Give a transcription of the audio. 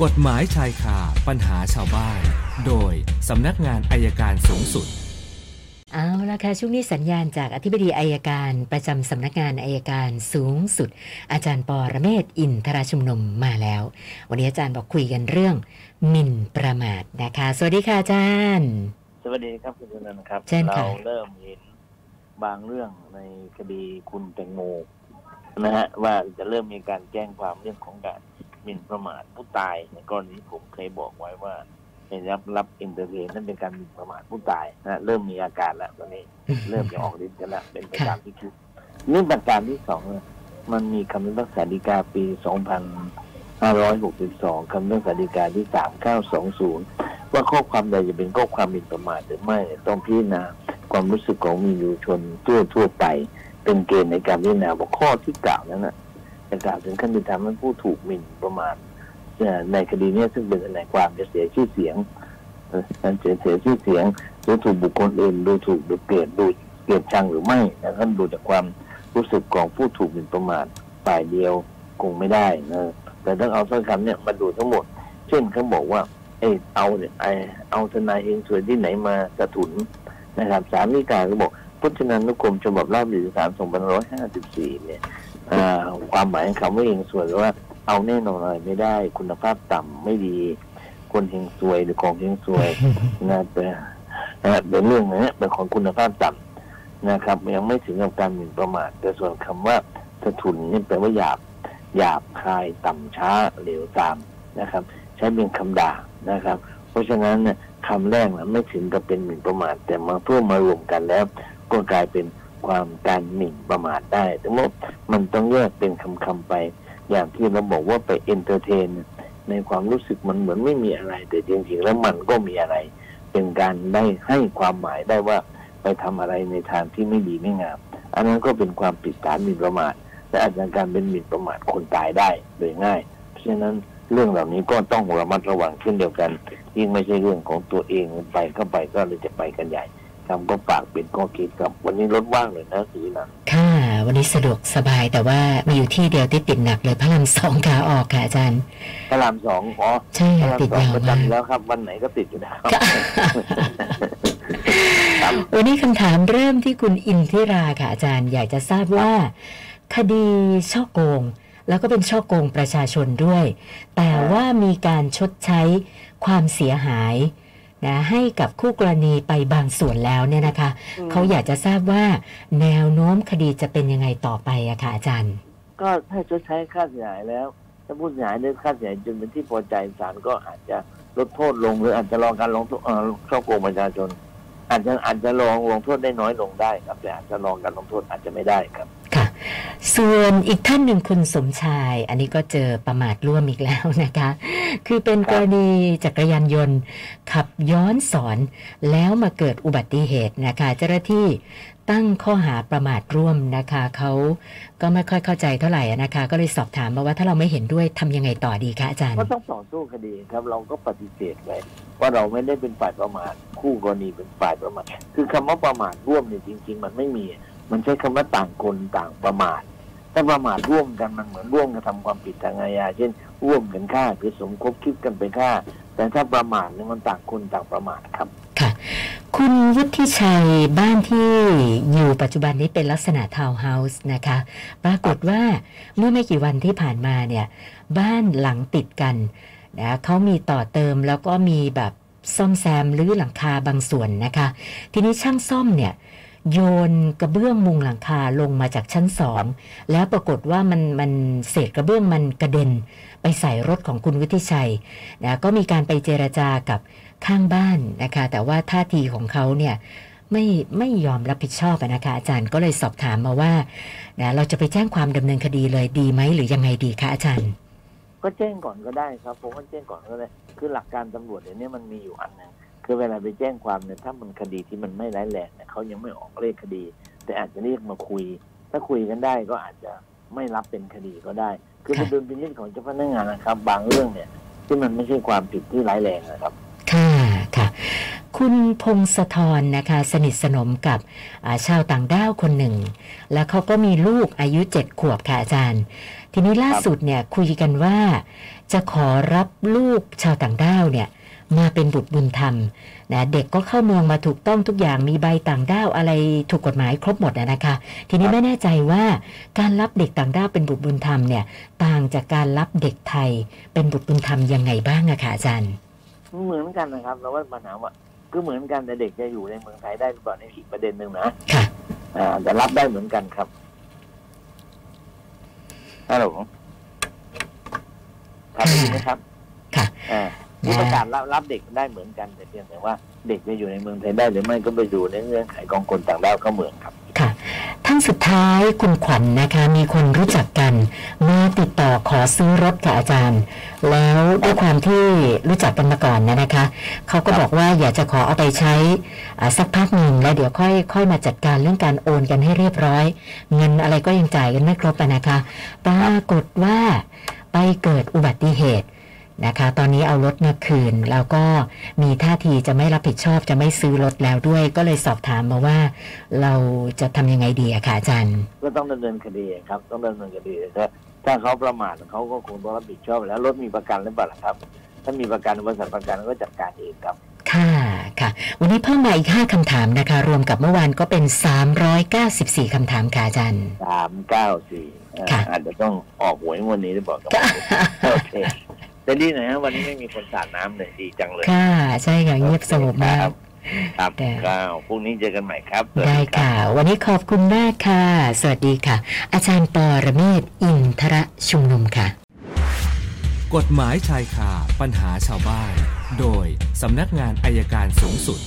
กฎหมายชายคาปัญหาชาวบ้าน โดยสำนักงานอัยการสูงสุด เอาละค่ะช่วงนี้สัญญาณจากอธิบดีอัยการประจำสำนักงานอัยการสูงสุด อาจารย์ปอระเมศวร์อินทราชุมนุมมาแล้ว วันนี้อาจารย์บอกคุยกันเรื่องหมิ่นประมาทนะคะ สวัสดีค่ะอาจารย์ สวัสดีครับคุณชนันท์ครับ เชิญค่ะ เราเริ่มเห็นบางเรื่องในคดีคุณแตงโมนะฮะว่าจะเริ่มมีการแจ้งความเรื่องของการ หมิ่นประมาทผู้ตายในกรณีผมเคยบอกไว้ว่าในรับรับ entertain นั่นเป็นการหมิ่นประมาทผู้ตายนะเริ่มมีอาการแล้วตอนนี้เริ่มจะออกฤทธิ์กันแล้วเป็นไปตามที่คิดนี่ประการที่สองเนี่ยมันมีคำพิพากษาฎีกาปี 2562 คำพิพากษาฎีกาที่ 3920 ว่าข้อความใดจะเป็นข้อความหมิ่นประมาทหรือไม่ต้องพิจารณาความรู้สึกของมีอยู่ชนทั่วทั่วไป เป็นเกณฑ์ในการพิจารณาว่าข้อที่กล่าวนั้นนะ จะกล่าวถึงขั้นที่ทำให้ผู้ถูกหมิ่นประมาทในคดีนี้ซึ่งเป็นทนความจะเสียชื่อเสียงการเสียเสียชื่อเสียงหรือถูกบุคคลอื่นดูถูกดูเกลียดดูเกลียดชังหรือไม่นะครับดูจากความรู้สึกของผู้ถูกหมิ่นประมาทฝ่ายเดียวคงไม่ได้นะแต่ต้องเอาถ้อยคำเนี่ยมาดูทั้งหมด เช่นเขาบอกว่า เออเอาเนี่ยไอเอาทนายเฮงสวยที่ไหนมาสะถุนนะครับสามนิกายก็บอกพจนานุกรมฉบับราชบัณฑิตสามสองพันร้อยห้าสิบสี่เนี่ย ความหมายของคำว่าเฮงสวยก็ว่า เอาแน่นอนอะไรไม่ได้ คุณภาพต่ำไม่ดี คนเฮงสวยหรือของเฮงสวยนะเป็นนะเป็นเรื่องนี้เป็นของคุณภาพต่ำนะครับ ยังไม่ถึงกับการหมิ่นประมาทแต่ส่วนคำว่าสะทุนนี่แปลว่าหยาบหยาบคายต่ำช้าเลวทรามนะครับ ใช้เป็นคำด่านะครับ เพราะฉะนั้นเนี่ยคำแรกนะไม่ถึงกับเป็นหมิ่นประมาทแต่มาเพื่อมารวมกันแล้ว ก็กลายเป็น ความการหมิ่นประมาทได้แต่ว่ามันต้องแยกเป็นคำๆไป อย่างที่เราบอกว่าไป entertain ในความรู้สึกมันเหมือนไม่มีอะไร แต่จริงๆแล้วมันก็มีอะไร เป็นการได้ให้ความหมายได้ว่าไปทำอะไรในทางที่ไม่ดีไม่งาม อันนั้นก็เป็นความผิดฐานหมิ่นประมาทและอาจจะการเป็นหมิ่นประมาทคนตายได้โดยง่าย เพราะฉะนั้นเรื่องเหล่านี้ก็ต้องระมัดระวังเช่นเดียวกันยิ่งไม่ใช่เรื่องของตัวเองไปเข้าไปก็เลยจะไปกันใหญ่ คำก็ฝากเป็นข้อคิดครับ วันนี้รถว่างเลยนะสีนันค่ะ วันนี้สะดวกสบายแต่ว่ามีอยู่ที่เดียวที่ติดหนักเลยพระรามสองขาออกค่ะอาจารย์พระรามสองอ๋อใช่พระค่ะรามติดสองยาวประมากจำแล้วครับ วันไหนก็ติดอยู่แล้วค่ะครับวันนี้คำถามเริ่มที่คุณอินทิราค่ะอาจารย์อยากจะทราบว่า คดีช่อโกง แล้วก็เป็นช่อโกงประชาชนด้วย แต่ว่ามีการชดใช้ความเสียหาย นะให้กับคู่กรณีไปบางส่วนแล้วเนี่ยนะคะ เขาอยากจะทราบว่าแนวโน้มคดีจะเป็นยังไงต่อไปอะค่ะอาจารย์ ก็ถ้าชดใช้ค่าเสียหายแล้วถ้าผู้เสียหายได้ค่าเสียหายจนเป็นที่พอใจศาลก็อาจจะลดโทษลงหรืออาจจะรอการลงโทษเอ่อช่อโกงประชาชน อาจจะอาจจะลองลงโทษได้น้อยลงได้ครับแต่อาจจะรองการลงโทษอาจจะไม่ได้ครับค่ะ ส่วนอีกท่านหนึ่งคุณสมชาย อันนี้ก็เจอประมาทร่วมอีกแล้วนะคะ คือเป็นกรณีจักรยานยนต์ ขับย้อนสอนแล้วมาเกิดอุบัติเหตุนะคะ เจ้าหน้าที่ตั้งข้อหาประมาทร่วมนะคะเขาก็ไม่ค่อยเข้าใจเท่าไหร่นะคะ ก็เลยสอบถามมาว่าถ้าเราไม่เห็นด้วยทำยังไงต่อดีคะอาจารย์ก็ต้องต่อสู้คดีครับเราก็ปฏิเสธไปว่าเราไม่ได้เป็นฝ่ายประมาทคู่กรณีเป็นฝ่ายประมาทคือคำว่าประมาทร่วมเนี่ยจริง ๆ มันไม่มี มันใช้คำว่าต่างคนต่างประมาทถ้าประมาทร่วมกันมันเหมือนร่วมกันทำความผิดทางอาญาเช่น ร่วมกันฆ่าคือสมคบคิดกันไปฆ่า แต่ถ้าประมาทเนี่ยมันต่างคนต่างประมาทครับค่ะ คุณวุฒิชัยบ้านที่อยู่ปัจจุบันนี้เป็นลักษณะทาวน์เฮาส์นะคะ ปรากฏว่าเมื่อไม่กี่วันที่ผ่านมาเนี่ย บ้านหลังติดกันนะเขามีต่อเติมแล้วก็มีแบบซ่อมแซมหรือหลังคาบางส่วนนะคะ ทีนี้ช่างซ่อมเนี่ย โยนกระเบื้องมุงหลังคาลงมาจากชั้นสองแล้วปรากฏว่ามันมันเศษกระเบื้องมันกระเด็น ไปใส่รถของคุณวุฒิชัยนะก็มีการไปเจรจากับข้างบ้านนะคะ แต่ว่าท่าทีของเขาเนี่ยไม่ไม่ยอมรับผิดชอบนะคะอาจารย์ก็เลยสอบถามมาว่านะเราจะไปแจ้งความดำเนินคดีเลยดีไหมหรือยังไงดีคะอาจารย์ ก็แจ้งก่อนก็ได้ครับผมว่าแจ้งก่อนก็ได้คือหลักการตำรวจเดี๋ยวนี้มันมีอยู่อันหนึง คือเวลาไปแจ้งความเนี่ยถ้ามันคดีที่มันไม่ร้ายแรงเนี่ยเขายังไม่ออกเลขคดี แต่อาจจะเรียกมาคุย ถ้าคุยกันได้ก็อาจจะไม่รับเป็นคดีก็ได้ คือเป็นดุลพินิจของเจ้าพนักงานนะครับ บางเรื่องเนี่ย ที่มันไม่ใช่ความผิดที่ร้ายแรงนะครับ ค่ะค่ะ คุณพงศธรนะคะ สนิทสนมกับาชาวต่างด้าวคนหนึ่ง แล้วเขาก็มีลูกอายุเจ็ดขวบค่ะอาจารย์ ทีนี้ล่าสุดเนี่ยคุยกันว่า จะขอรับลูกชาวต่างด้าวเนี่ย มาเป็นบุตรบุญธรรมนะเด็กก็เข้าเมืองมาถูกต้องทุกอย่างมีใบต่างด้าวอะไรถูกกฎหมายครบหมดอะนะคะ ทีนี้ไม่แน่ใจว่าการรับเด็กต่างด้าวเป็นบุตรบุญธรรมเนี่ยต่างจากการรับเด็กไทยเป็นบุตรบุญธรรมยังไงบ้างอะคะอาจารย์เหมือนกันนะครับเราว่าปัญหาว่าก็เหมือนกันแต่เด็กจะอยู่ในเมืองไทยได้หรือเปล่าในอีกประเด็นหนึ่งนะค่ะอ่าแต่รับได้เหมือนกันครับฮัลโหลครับได้ยินไหมครับค่ะอ่า ที่ประกาศรับรับเด็กได้เหมือนกันแต่เพียงแต่ว่าเด็กจะอยู่ในเมืองไทยได้หรือไม่ก็ไปดูในเงื่อนไขของคนต่างด้าวเข้าเมืองครับค่ะท่านสุดท้ายคุณขวัญนะคะ มีคนรู้จักกันมาติดต่อขอซื้อรถค่ะอาจารย์ แล้วด้วยความที่รู้จักกันมาก่อนนะนะคะเขาก็บอกว่าอยากจะขอเอาไปใช้สักพักหนึ่งแล้วเดี๋ยวค่อยค่อยมาจัดการเรื่องการโอนกันให้เรียบร้อย เงินอะไรก็ยังจ่ายกันไม่ครบอะนะคะปรากฏว่าไปเกิดอุบัติเหตุ นะคะ ตอนนี้เอารถมาคืน แล้วก็มีท่าทีจะไม่รับผิดชอบจะไม่ซื้อรถแล้วด้วย ก็เลยสอบถามมาว่า เราจะทำยังไงดีอะคะอาจารย์ก็ต้องดำเนินคดีครับ ต้องดำเนินคดีถ้าถ้าเขาประมาทเขาก็คงต้องรับผิดชอบแล้วรถมีประกันหรือเปล่าล่ะครับ ถ้ามีประกันบริษัทประกันก็จัดการเองครับค่ะค่ะ วันนี้เพิ่มมาอีก 5 คำถามนะคะ รวมกับเมื่อวานก็เป็น 394 คำถามค่ะอาจารย์สามเก้าสี่ค่ะอาจจะต้องออกหวยงวันนี้หรือเปล่าต้องโอเค แต่ดีหน่อยฮะวันนี้ไม่มีคนสาดน้ำเลยดีจังเลยค่ะใช่ค่ะเงียบสงบมากครับครับแต่ก็พรุ่งนี้เจอกันใหม่ครับสวัสได้รับค่ะ วันนี้ขอบคุณมากค่ะ สวัสดีค่ะ อาจารย์ปอระเมศวร์อินทระชุมนุมค่ะ กฎหมายชายคาปัญหาชาวบ้าน โดยสำนักงานอายการสูงสุด